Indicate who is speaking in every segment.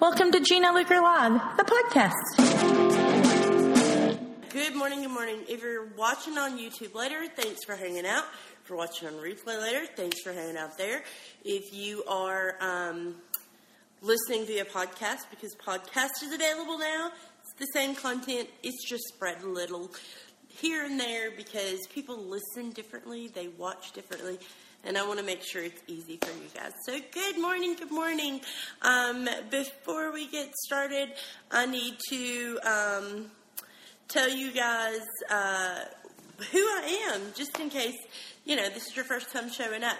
Speaker 1: Welcome to Gina Luker Live, the podcast.
Speaker 2: Good morning, good morning. If you're watching on YouTube later, thanks for hanging out. If you're watching on replay later, thanks for hanging out there. If you are um, listening via podcast, because podcast is available now, it's the same content, it's just spread a little here and there because people listen differently, they watch differently and I want to make sure it's easy for you guys. So, good morning, good morning. Um, before we get started, I need to um, tell you guys uh, who I am, just in case you know this is your first time showing up.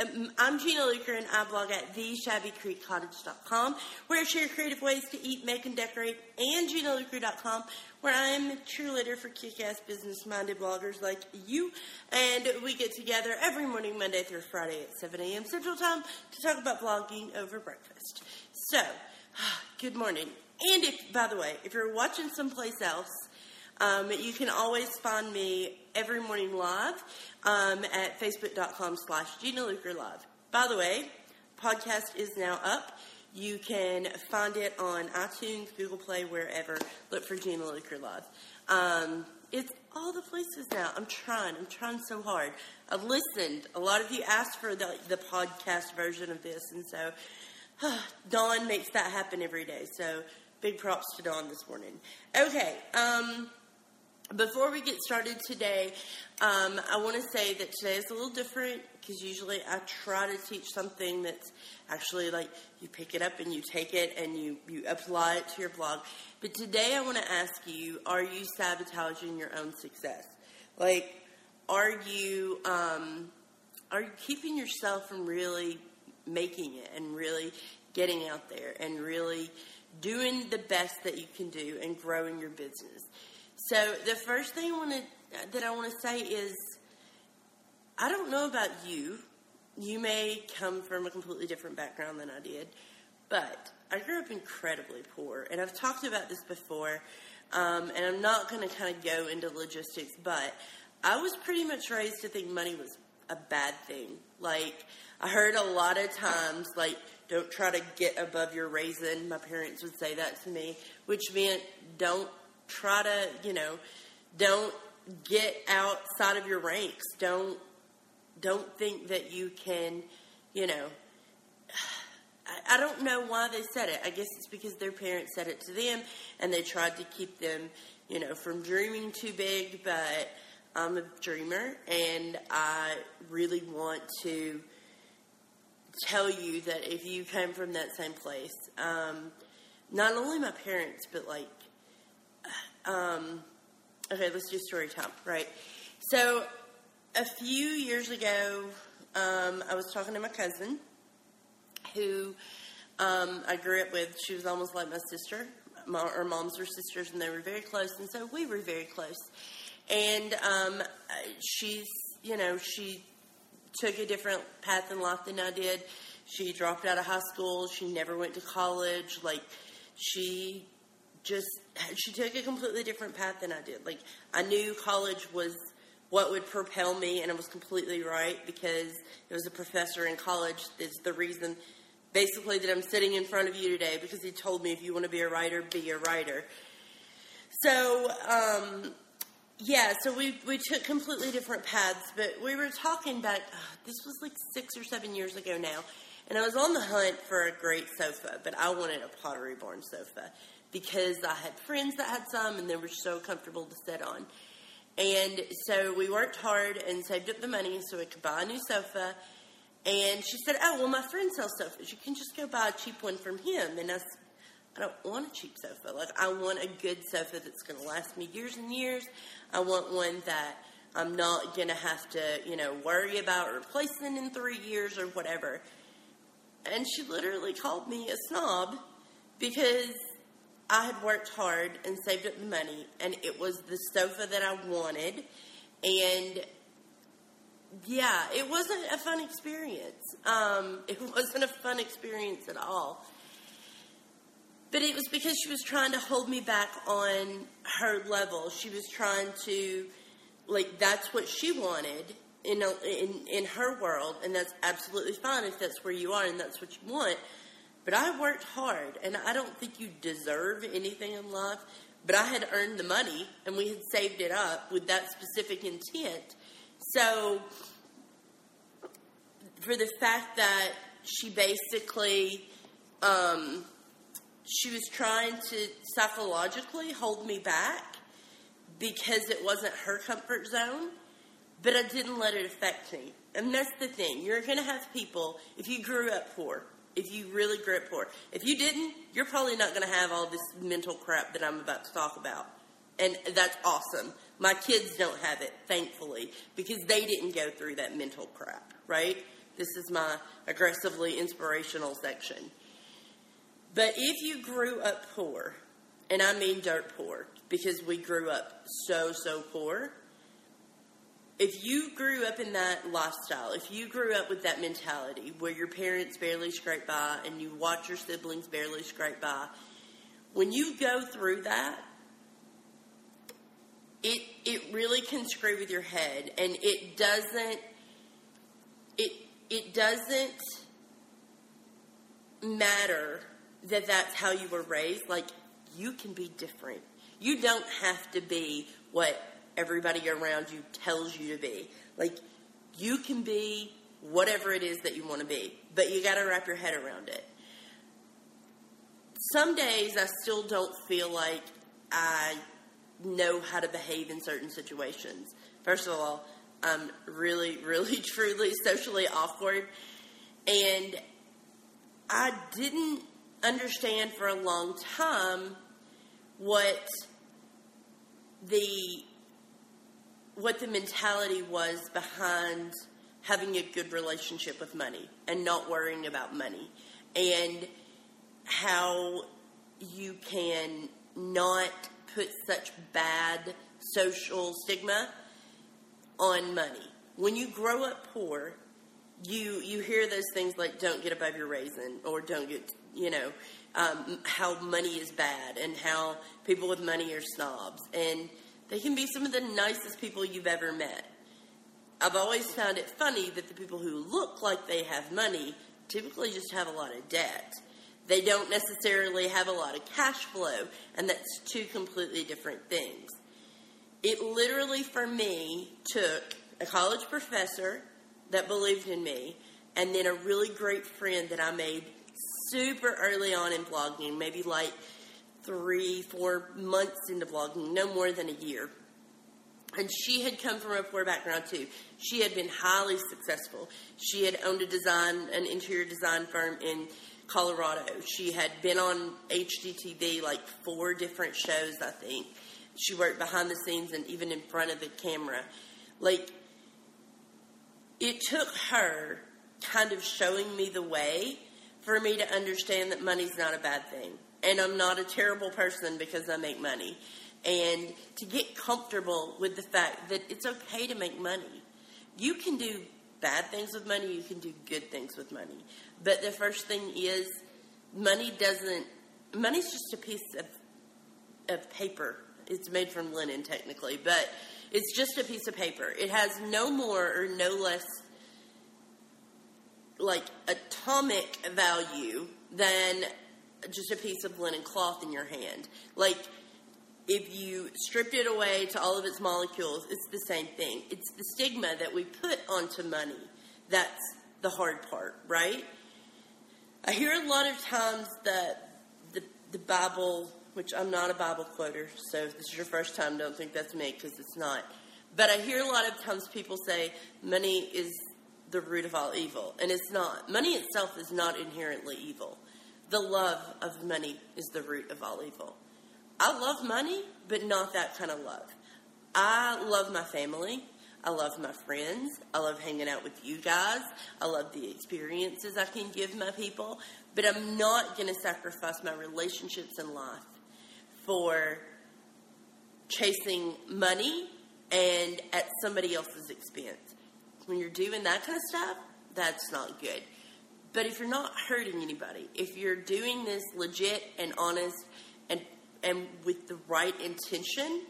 Speaker 2: Um, I'm Gina Luker, and I blog at theshabbycreekcottage.com, where I share creative ways to eat, make, and decorate, and ginaluker.com, where I am a cheerleader for kick-ass business-minded bloggers like you, and we get together every morning, Monday through Friday at 7 a.m. Central Time to talk about blogging over breakfast. So, good morning. And if, by the way, if you're watching someplace else, um, you can always find me every morning live um, at facebook.com slash Gina Luker Live. By the way, podcast is now up. You can find it on iTunes, Google Play, wherever. Look for Gina Luker Live. Um, it's all the places now. I'm trying. I'm trying so hard. I've listened. A lot of you asked for the, the podcast version of this, and so uh, Dawn makes that happen every day. So big props to Dawn this morning. Okay. Um, before we get started today, um, I want to say that today is a little different because usually I try to teach something that's actually like you pick it up and you take it and you, you apply it to your blog. But today I want to ask you are you sabotaging your own success? Like, are you, um, are you keeping yourself from really making it and really getting out there and really doing the best that you can do and growing your business? So the first thing I want to that I want to say is I don't know about you. You may come from a completely different background than I did, but I grew up incredibly poor, and I've talked about this before. Um, and I'm not going to kind of go into logistics, but I was pretty much raised to think money was a bad thing. Like I heard a lot of times, like don't try to get above your raisin. My parents would say that to me, which meant don't try to, you know, don't get outside of your ranks. Don't don't think that you can, you know. I, don't know why they said it. I guess it's because their parents said it to them, and they tried to keep them, you know, from dreaming too big. But I'm a dreamer, and I really want to tell you that if you came from that same place, um, not only my parents, but like um, okay, let's do story time, right? So, a few years ago, um, I was talking to my cousin, who um, I grew up with. She was almost like my sister. My, our moms were sisters, and they were very close, and so we were very close. And um, she's, you know, she took a different path in life than I did. She dropped out of high school. She never went to college. Like, she just she took a completely different path than I did. Like I knew college was what would propel me, and I was completely right because there was a professor in college is the reason, basically, that I'm sitting in front of you today because he told me if you want to be a writer, be a writer. So, um, yeah, so we we took completely different paths, but we were talking back. Uh, this was like six or seven years ago now, and I was on the hunt for a great sofa, but I wanted a Pottery Barn sofa because I had friends that had some and they were so comfortable to sit on. And so we worked hard and saved up the money so we could buy a new sofa. And she said, Oh, well, my friend sells sofas. You can just go buy a cheap one from him. And I said, I don't want a cheap sofa. Like, I want a good sofa that's going to last me years and years. I want one that I'm not going to have to, you know, worry about replacing in three years or whatever. And she literally called me a snob because I had worked hard and saved up the money, and it was the sofa that I wanted. And yeah, it wasn't a fun experience. Um, it wasn't a fun experience at all. But it was because she was trying to hold me back on her level. She was trying to, like, that's what she wanted in, a, in in her world, and that's absolutely fine if that's where you are and that's what you want. But I worked hard, and I don't think you deserve anything in life. But I had earned the money, and we had saved it up with that specific intent. So, for the fact that she basically, um, she was trying to psychologically hold me back because it wasn't her comfort zone, but I didn't let it affect me. And that's the thing. You're going to have people, if you grew up poor, if you really grew up poor, if you didn't, you're probably not going to have all this mental crap that I'm about to talk about. And that's awesome. My kids don't have it, thankfully, because they didn't go through that mental crap, right? This is my aggressively inspirational section. But if you grew up poor, and I mean dirt poor, because we grew up so, so poor, if you grew up in that lifestyle, if you grew up with that mentality where your parents barely scrape by and you watch your siblings barely scrape by, when you go through that, it it really can screw with your head. And it doesn't it it doesn't matter that that's how you were raised. Like you can be different. You don't have to be what everybody around you tells you to be like you can be whatever it is that you want to be but you got to wrap your head around it some days i still don't feel like i know how to behave in certain situations. First of all, I'm really, really, truly socially awkward. And I didn't understand for a long time what the what the mentality was behind having a good relationship with money and not worrying about money and how you can not put such bad social stigma on money. When you grow up poor, you you hear those things like "don't get above your raisin" or "don't get," you know, um, how money is bad and how people with money are snobs, and they can be some of the nicest people you've ever met. I've always found it funny that the people who look like they have money typically just have a lot of debt. They don't necessarily have a lot of cash flow, and that's two completely different things. It literally, for me, took a college professor that believed in me, and then a really great friend that I made super early on in blogging, maybe like three, four months into blogging, no more than a year. And she had come from a poor background too. She had been highly successful. She had owned a design, an interior design firm in Colorado. She had been on HGTV like four different shows, I think. She worked behind the scenes and even in front of the camera. Like, it took her kind of showing me the way for me to understand that money's not a bad thing. And I'm not a terrible person because I make money. And to get comfortable with the fact that it's okay to make money. You can do bad things with money, you can do good things with money. But the first thing is money doesn't money's just a piece of of paper. It's made from linen technically, but it's just a piece of paper. It has no more or no less like atomic value than just a piece of linen cloth in your hand. Like if you stripped it away to all of its molecules, it's the same thing. It's the stigma that we put onto money that's the hard part, right? I hear a lot of times that the, the Bible, which I'm not a Bible quoter, so if this is your first time, don't think that's me because it's not. But I hear a lot of times people say money is the root of all evil, and it's not. Money itself is not inherently evil. The love of money is the root of all evil. I love money, but not that kind of love. I love my family. I love my friends. I love hanging out with you guys. I love the experiences I can give my people. But I'm not going to sacrifice my relationships in life for chasing money and at somebody else's expense. When you're doing that kind of stuff, that's not good. But if you're not hurting anybody, if you're doing this legit and honest and and with the right intention,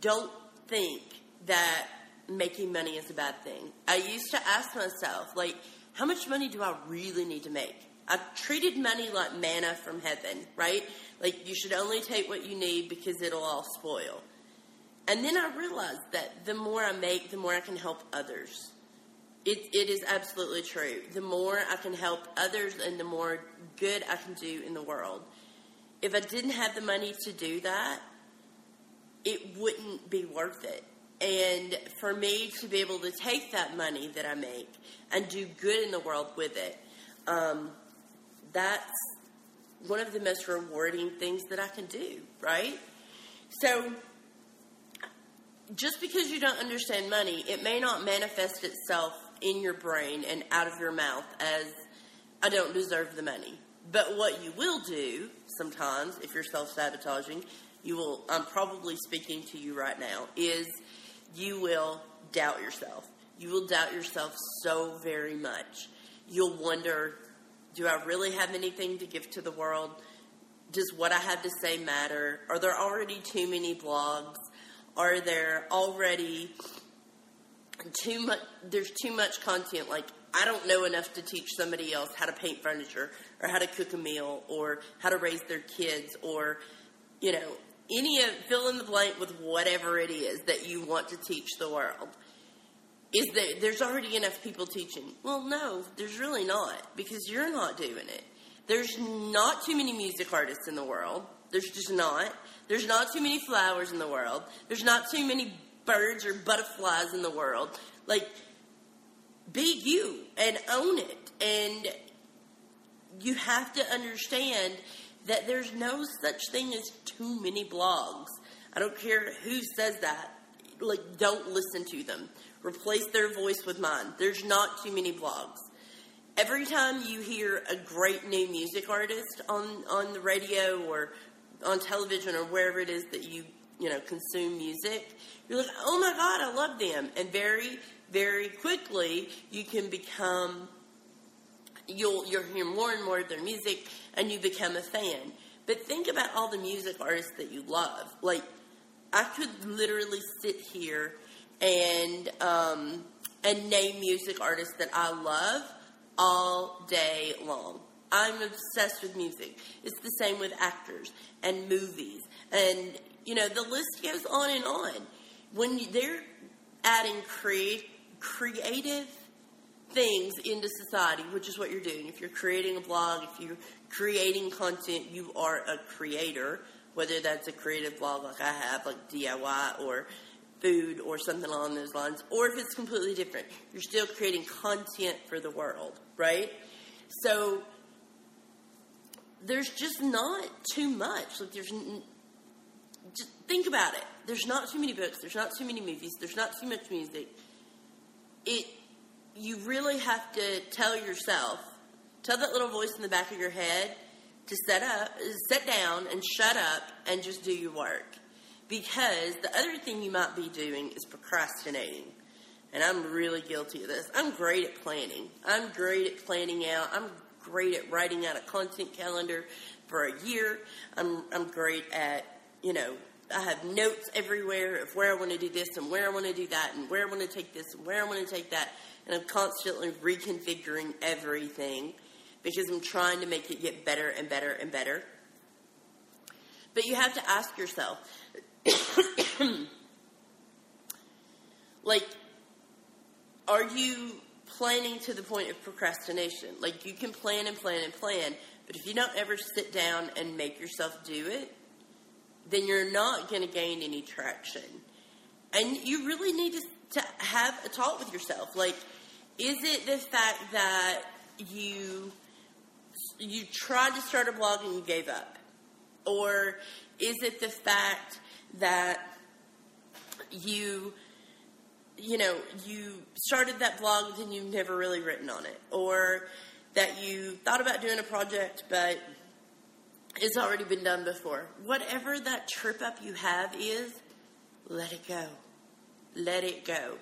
Speaker 2: don't think that making money is a bad thing. I used to ask myself, like, how much money do I really need to make? I've treated money like manna from heaven, right? Like you should only take what you need because it'll all spoil. And then I realized that the more I make, the more I can help others. It, it is absolutely true. The more I can help others and the more good I can do in the world. If I didn't have the money to do that, it wouldn't be worth it. And for me to be able to take that money that I make and do good in the world with it, um, that's one of the most rewarding things that I can do, right? So, just because you don't understand money, it may not manifest itself in your brain and out of your mouth as I don't deserve the money. But what you will do sometimes, if you're self sabotaging, you will, I'm probably speaking to you right now, is you will doubt yourself. You will doubt yourself so very much. You'll wonder, do I really have anything to give to the world? Does what I have to say matter? Are there already too many blogs? Are there already too much? There's too much content. Like I don't know enough to teach somebody else how to paint furniture or how to cook a meal or how to raise their kids or you know any of fill in the blank with whatever it is that you want to teach the world. Is that there's already enough people teaching. Well no there's really not because you're not doing it. There's not too many music artists in the world. There's just not. There's not too many flowers in the world. There's not too many birds or butterflies in the world like be you and own it and you have to understand that there's no such thing as too many blogs. I don't care who says that. Like, don't listen to them. Replace their voice with mine. There's not too many blogs. Every time you hear a great new music artist on, on the radio or on television or wherever it is that you, you know, consume music, you're like, oh my God, I love them. And very, very quickly, you can become you'll you'll hear more and more of their music and you become a fan. But think about all the music artists that you love. Like I could literally sit here and um, and name music artists that I love all day long. I'm obsessed with music. It's the same with actors and movies, and you know the list goes on and on. When they're adding create creative things into society, which is what you're doing. If you're creating a blog, if you're creating content, you are a creator, whether that's a creative blog like I have, like DIY or food or something along those lines, or if it's completely different, you're still creating content for the world, right? So there's just not too much. Like there's just think about it. There's not too many books. There's not too many movies. There's not too much music. It you really have to tell yourself, tell that little voice in the back of your head to set up, sit down and shut up and just do your work. Because the other thing you might be doing is procrastinating. And I'm really guilty of this. I'm great at planning. I'm great at planning out. I'm great at writing out a content calendar for a year. I'm, I'm great at, you know, I have notes everywhere of where I want to do this and where I want to do that and where I want to take this and where I want to take that and I'm constantly reconfiguring everything because I'm trying to make it get better and better and better. But you have to ask yourself, like, are you planning to the point of procrastination? Like, you can plan and plan and plan, but if you don't ever sit down and make yourself do it, then you're not going to gain any traction. And you really need to, to have a talk with yourself. Like, is it the fact that you you tried to start a blog and you gave up? Or is it the fact that you you know, you started that blog and you've never really written on it, or that you thought about doing a project but it's already been done before. Whatever that trip up you have is, let it go. Let it go.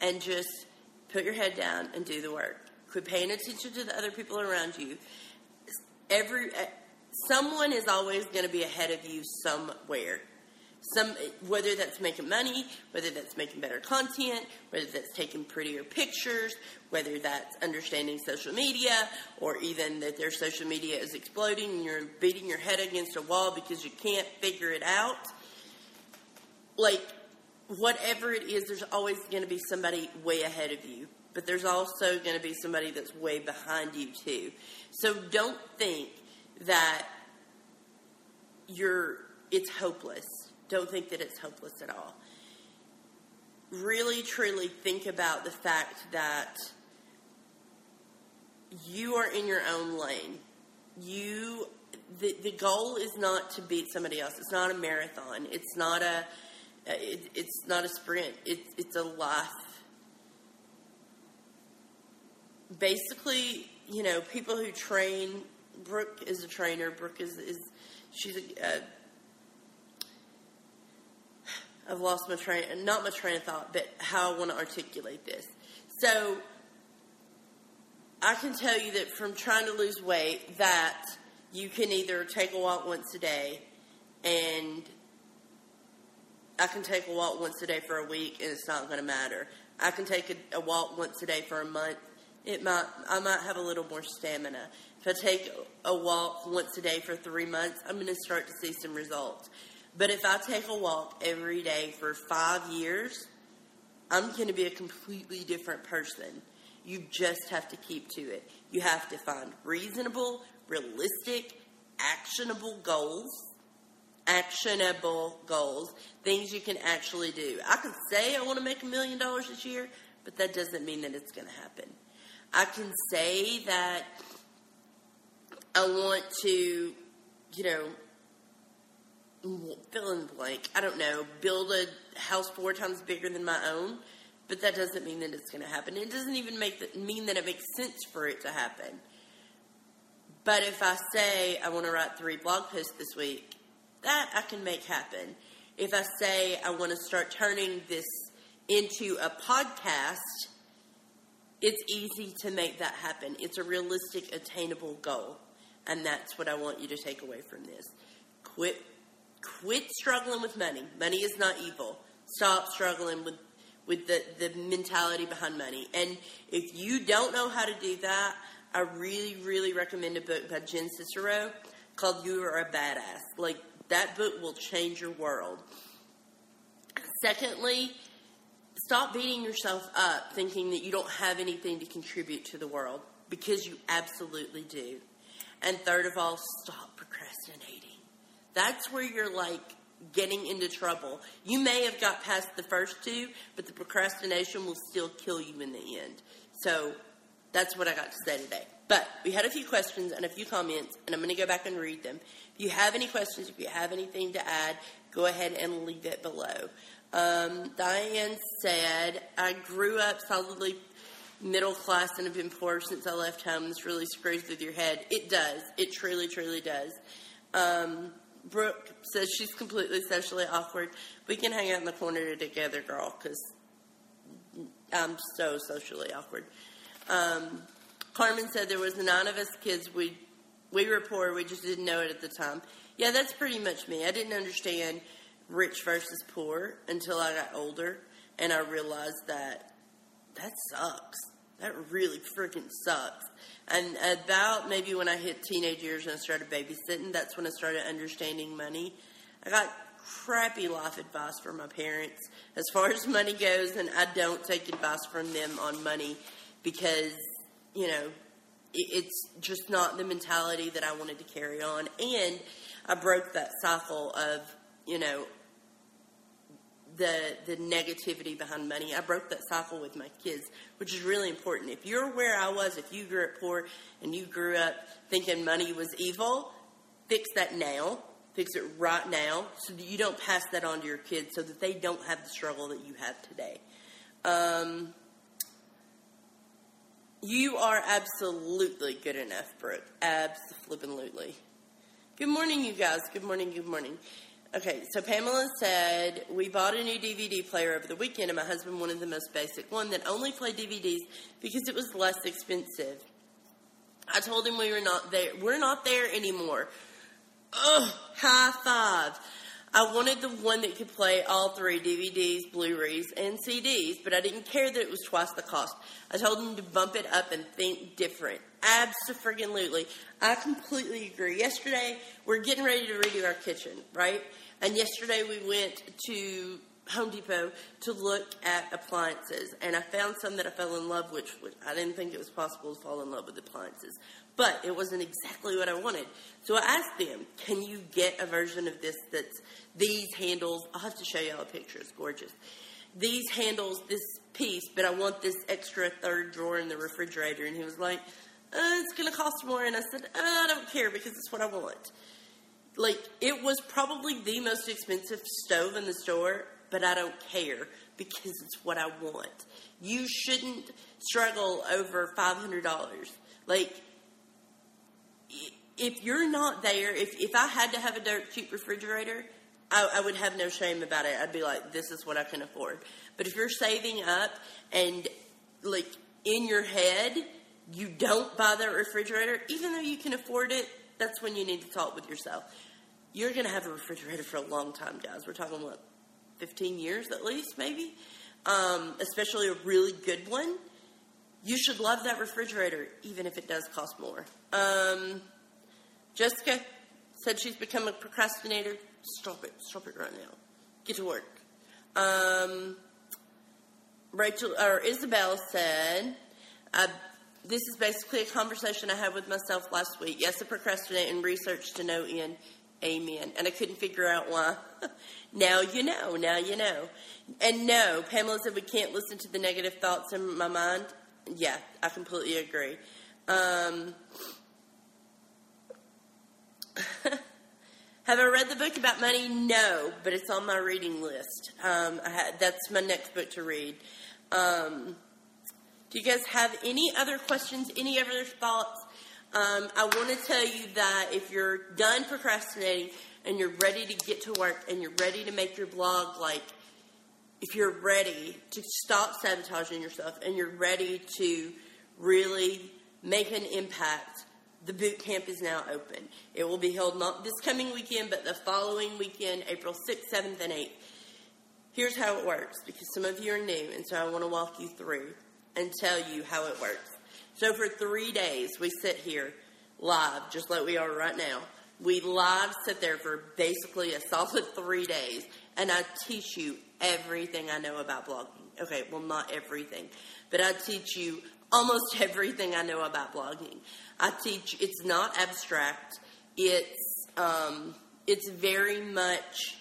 Speaker 2: And just Put your head down and do the work. Quit paying attention to the other people around you. Every uh, someone is always going to be ahead of you somewhere. Some, whether that's making money, whether that's making better content, whether that's taking prettier pictures, whether that's understanding social media, or even that their social media is exploding and you're beating your head against a wall because you can't figure it out. Like, whatever it is, there's always going to be somebody way ahead of you, but there's also going to be somebody that's way behind you, too. So don't think that you're it's hopeless. Don't think that it's hopeless at all. Really, truly think about the fact that you are in your own lane. You, the, the goal is not to beat somebody else. It's not a marathon. It's not a, it, it's not a sprint. It, it's a life. Basically, you know, people who train. Brooke is a trainer. Brooke is is she's a, a I've lost my train, not my train of thought, but how I want to articulate this. So, I can tell you that from trying to lose weight, that you can either take a walk once a day, and I can take a walk once a day for a week, and it's not going to matter. I can take a, a walk once a day for a month. It might, I might have a little more stamina. If I take a walk once a day for three months, I'm going to start to see some results. But if I take a walk every day for five years, I'm going to be a completely different person. You just have to keep to it. You have to find reasonable, realistic, actionable goals. Actionable goals, things you can actually do. I can say I want to make a million dollars this year, but that doesn't mean that it's going to happen. I can say that I want to, you know, fill in the blank. I don't know, build a house four times bigger than my own, but that doesn't mean that it's going to happen. It doesn't even make the, mean that it makes sense for it to happen. But if I say I want to write three blog posts this week, that I can make happen. If I say I want to start turning this into a podcast, it's easy to make that happen. It's a realistic, attainable goal. And that's what I want you to take away from this. Quit quit struggling with money. Money is not evil. Stop struggling with with the, the mentality behind money. And if you don't know how to do that, I really, really recommend a book by Jen Sincero called You Are a Badass. Like, that book will change your world. Secondly, stop beating yourself up thinking that you don't have anything to contribute to the world because you absolutely do. And third of all, stop procrastinating that's where you're like getting into trouble. You may have got past the first two, but the procrastination will still kill you in the end. So that's what I got to say today. But we had a few questions and a few comments, and I'm going to go back and read them. If you have any questions, if you have anything to add, go ahead and leave it below. Um, Diane said, I grew up solidly middle class and have been poor since I left home. This really screws with your head. It does. It truly, truly does. Um, Brooke says she's completely socially awkward. We can hang out in the corner together, girl, because I'm so socially awkward. Um, Carmen said there was nine of us kids. We we were poor. We just didn't know it at the time. Yeah, that's pretty much me. I didn't understand rich versus poor until I got older, and I realized that that sucks. That really freaking sucks. And about maybe when I hit teenage years and I started babysitting, that's when I started understanding money. I got crappy life advice from my parents as far as money goes, and I don't take advice from them on money because, you know, it's just not the mentality that I wanted to carry on. And I broke that cycle of, you know, the the negativity behind money. I broke that cycle with my kids, which is really important. If you're where I was, if you grew up poor and you grew up thinking money was evil, fix that now. Fix it right now so that you don't pass that on to your kids so that they don't have the struggle that you have today. Um, you are absolutely good enough, Brooke. Absolutely. Good morning, you guys. Good morning, good morning. Okay, so Pamela said, We bought a new DVD player over the weekend, and my husband wanted the most basic one that only played DVDs because it was less expensive. I told him we were not there. We're not there anymore. Ugh, high five. I wanted the one that could play all three DVDs, Blu-rays, and CDs, but I didn't care that it was twice the cost. I told them to bump it up and think different. Absolutely. I completely agree. Yesterday, we're getting ready to redo our kitchen, right? And yesterday we went to Home Depot to look at appliances, and I found some that I fell in love with. Which I didn't think it was possible to fall in love with appliances, but it wasn't exactly what I wanted. So I asked them, "Can you get a version of this that's these handles? I'll have to show y'all a picture. It's gorgeous. These handles this piece, but I want this extra third drawer in the refrigerator." And he was like, uh, "It's going to cost more," and I said, uh, "I don't care because it's what I want." Like it was probably the most expensive stove in the store but I don't care because it's what I want. You shouldn't struggle over $500. Like, if you're not there, if, if I had to have a dirt cheap refrigerator, I, I would have no shame about it. I'd be like, this is what I can afford. But if you're saving up and, like, in your head, you don't buy that refrigerator, even though you can afford it, that's when you need to talk with yourself. You're going to have a refrigerator for a long time, guys. We're talking, what, 15 years at least, maybe, um, especially a really good one, you should love that refrigerator, even if it does cost more. Um, Jessica said she's become a procrastinator. Stop it. Stop it right now. Get to work. Um, Rachel or Isabel said, uh, "This is basically a conversation I had with myself last week. Yes, I procrastinate and research to no end. Amen. And I couldn't figure out why. now you know. Now you know. And no, Pamela said we can't listen to the negative thoughts in my mind. Yeah, I completely agree. Um, have I read the book about money? No, but it's on my reading list. Um, that's my next book to read. Um, do you guys have any other questions? Any other thoughts? Um, I want to tell you that if you're done procrastinating and you're ready to get to work and you're ready to make your blog, like, if you're ready to stop sabotaging yourself and you're ready to really make an impact, the boot camp is now open. It will be held not this coming weekend, but the following weekend, April 6th, 7th, and 8th. Here's how it works because some of you are new, and so I want to walk you through and tell you how it works. So for three days, we sit here live, just like we are right now. We live sit there for basically a solid three days, and I teach you everything I know about blogging. Okay, well, not everything, but I teach you almost everything I know about blogging. I teach, it's not abstract, it's, um, it's very much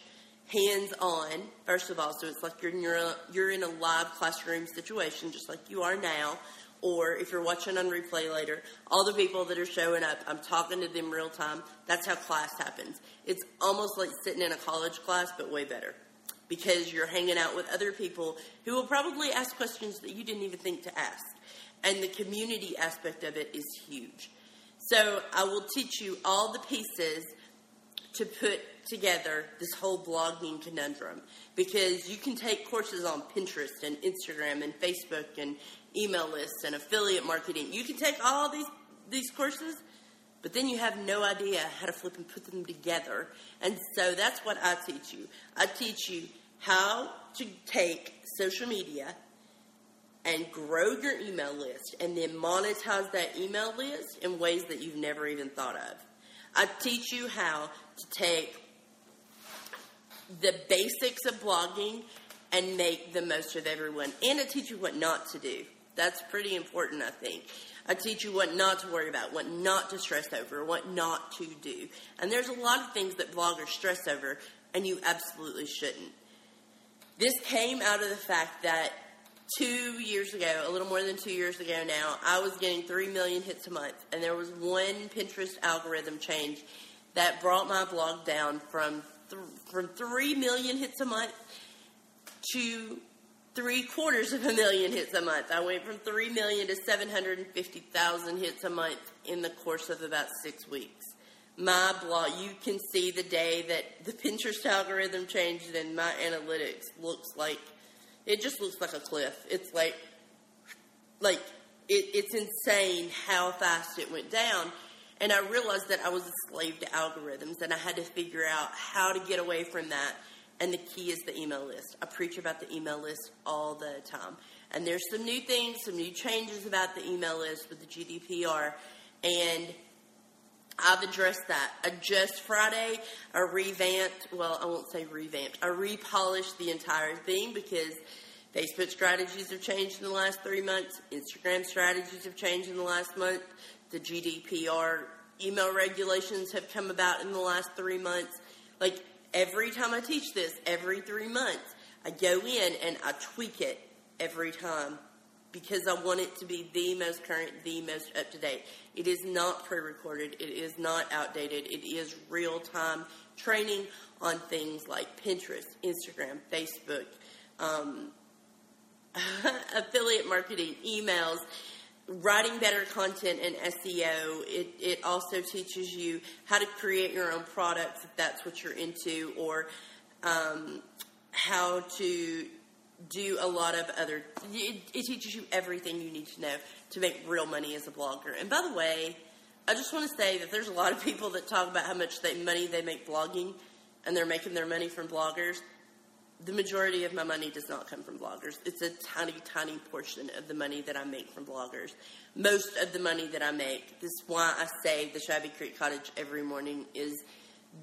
Speaker 2: hands on, first of all. So it's like you're in, your, you're in a live classroom situation, just like you are now or if you're watching on replay later, all the people that are showing up, I'm talking to them real time. That's how class happens. It's almost like sitting in a college class, but way better because you're hanging out with other people who will probably ask questions that you didn't even think to ask. And the community aspect of it is huge. So I will teach you all the pieces to put together this whole blogging conundrum because you can take courses on Pinterest and Instagram and Facebook and email lists and affiliate marketing. You can take all these these courses, but then you have no idea how to flip and put them together. And so that's what I teach you. I teach you how to take social media and grow your email list and then monetize that email list in ways that you've never even thought of. I teach you how to take the basics of blogging and make the most of everyone. And I teach you what not to do. That's pretty important, I think. I teach you what not to worry about, what not to stress over, what not to do. And there's a lot of things that bloggers stress over, and you absolutely shouldn't. This came out of the fact that two years ago, a little more than two years ago now, I was getting 3 million hits a month, and there was one Pinterest algorithm change that brought my blog down from, th- from 3 million hits a month to three quarters of a million hits a month. I went from three million to 750,000 hits a month in the course of about six weeks. My blog, you can see the day that the Pinterest algorithm changed and my analytics looks like, it just looks like a cliff. It's like, like, it, it's insane how fast it went down. And I realized that I was a slave to algorithms and I had to figure out how to get away from that. And the key is the email list. I preach about the email list all the time. And there's some new things, some new changes about the email list with the GDPR. And I've addressed that. I just Friday, I revamped, well, I won't say revamped, I repolished the entire thing because Facebook strategies have changed in the last three months, Instagram strategies have changed in the last month, the GDPR email regulations have come about in the last three months. Like every time I teach this, every three months, I go in and I tweak it every time because I want it to be the most current, the most up to date. It is not pre recorded, it is not outdated, it is real time training on things like Pinterest, Instagram, Facebook, um, affiliate marketing, emails, writing better content and SEO. It, it also teaches you how to create your own products if that's what you're into, or um, how to do a lot of other. It, it teaches you everything you need to know to make real money as a blogger. And by the way, I just want to say that there's a lot of people that talk about how much they, money they make blogging, and they're making their money from bloggers. The majority of my money does not come from bloggers. It's a tiny, tiny portion of the money that I make from bloggers. Most of the money that I make, this is why I say the Shabby Creek Cottage every morning is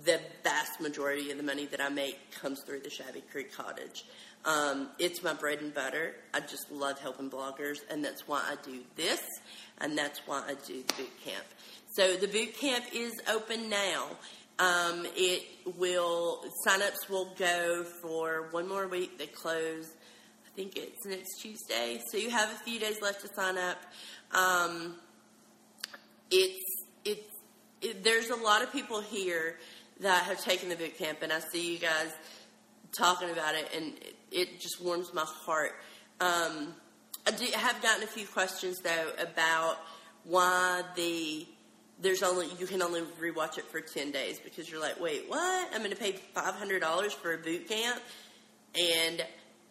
Speaker 2: the vast majority of the money that I make comes through the Shabby Creek Cottage. Um, it's my bread and butter. I just love helping bloggers, and that's why I do this, and that's why I do the boot camp. So the boot camp is open now. Um, it will signups will go for one more week. They close. I think it's next Tuesday, so you have a few days left to sign up. Um, it's it's it, there's a lot of people here that have taken the boot camp, and I see you guys talking about it, and it, just warms my heart. Um, I do, have gotten a few questions though about why the there's only you can only rewatch it for ten days because you're like, wait, what? I'm going to pay five hundred dollars for a boot camp, and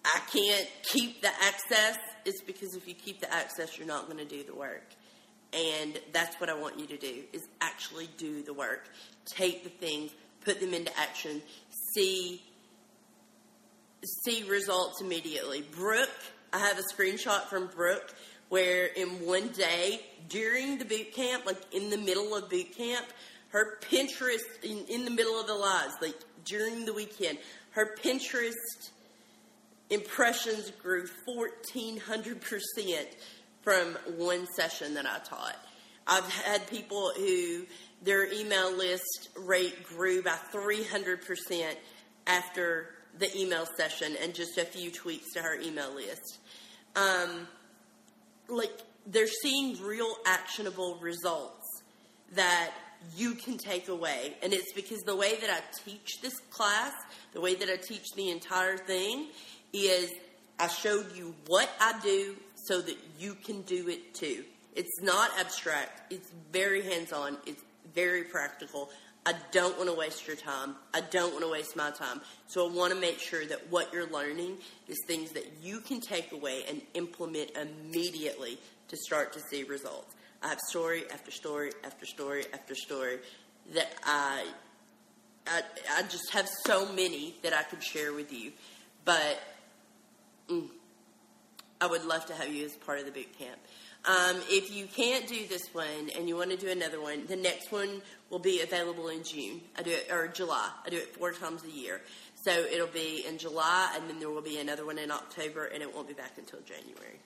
Speaker 2: I can't keep the access. It's because if you keep the access, you're not going to do the work. And that's what I want you to do is actually do the work. Take the things, put them into action, see see results immediately. Brooke, I have a screenshot from Brooke where in one day during the boot camp, like in the middle of boot camp, her Pinterest in, in the middle of the lives, like during the weekend, her Pinterest impressions grew fourteen hundred percent from one session that I taught. I've had people who their email list rate grew by three hundred percent after the email session and just a few tweets to her email list. Um, like they're seeing real actionable results that you can take away. And it's because the way that I teach this class, the way that I teach the entire thing, is I showed you what I do so that you can do it too. It's not abstract, it's very hands on, it's very practical. I don't want to waste your time. I don't want to waste my time. So I want to make sure that what you're learning is things that you can take away and implement immediately to start to see results. I have story after story after story after story that I, I, I just have so many that I could share with you. But mm, I would love to have you as part of the boot camp. Um, if you can't do this one and you want to do another one, the next one will be available in June. I do it or July. I do it four times a year. So it'll be in July, and then there will be another one in October, and it won't be back until January.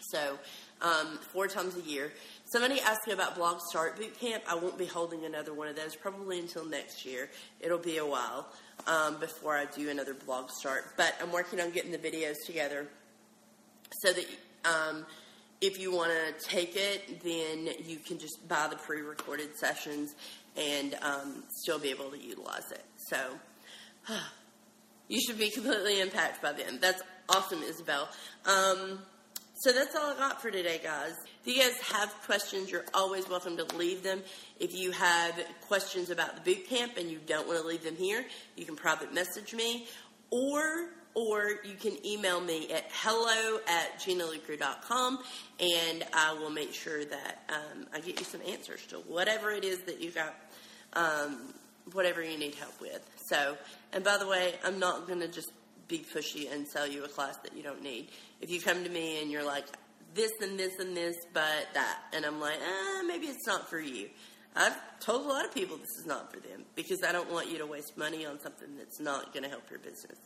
Speaker 2: So um, four times a year. Somebody asked me about Blog Start Boot Camp. I won't be holding another one of those probably until next year. It'll be a while um, before I do another Blog Start, but I'm working on getting the videos together so that. Um, if you want to take it, then you can just buy the pre recorded sessions and um, still be able to utilize it. So you should be completely impacted by then. That's awesome, Isabel. Um, so that's all I got for today, guys. If you guys have questions, you're always welcome to leave them. If you have questions about the boot camp and you don't want to leave them here, you can private message me or or you can email me at hello at ginaluker.com and I will make sure that um, I get you some answers to whatever it is that you got, um, whatever you need help with. So, and by the way, I'm not going to just be pushy and sell you a class that you don't need. If you come to me and you're like, this and this and this, but that, and I'm like, ah, maybe it's not for you. I've told a lot of people this is not for them because I don't want you to waste money on something that's not going to help your business.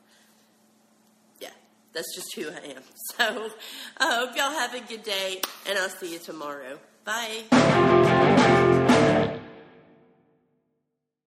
Speaker 2: That's just who I am. So I hope y'all have a good day, and I'll see you tomorrow. Bye.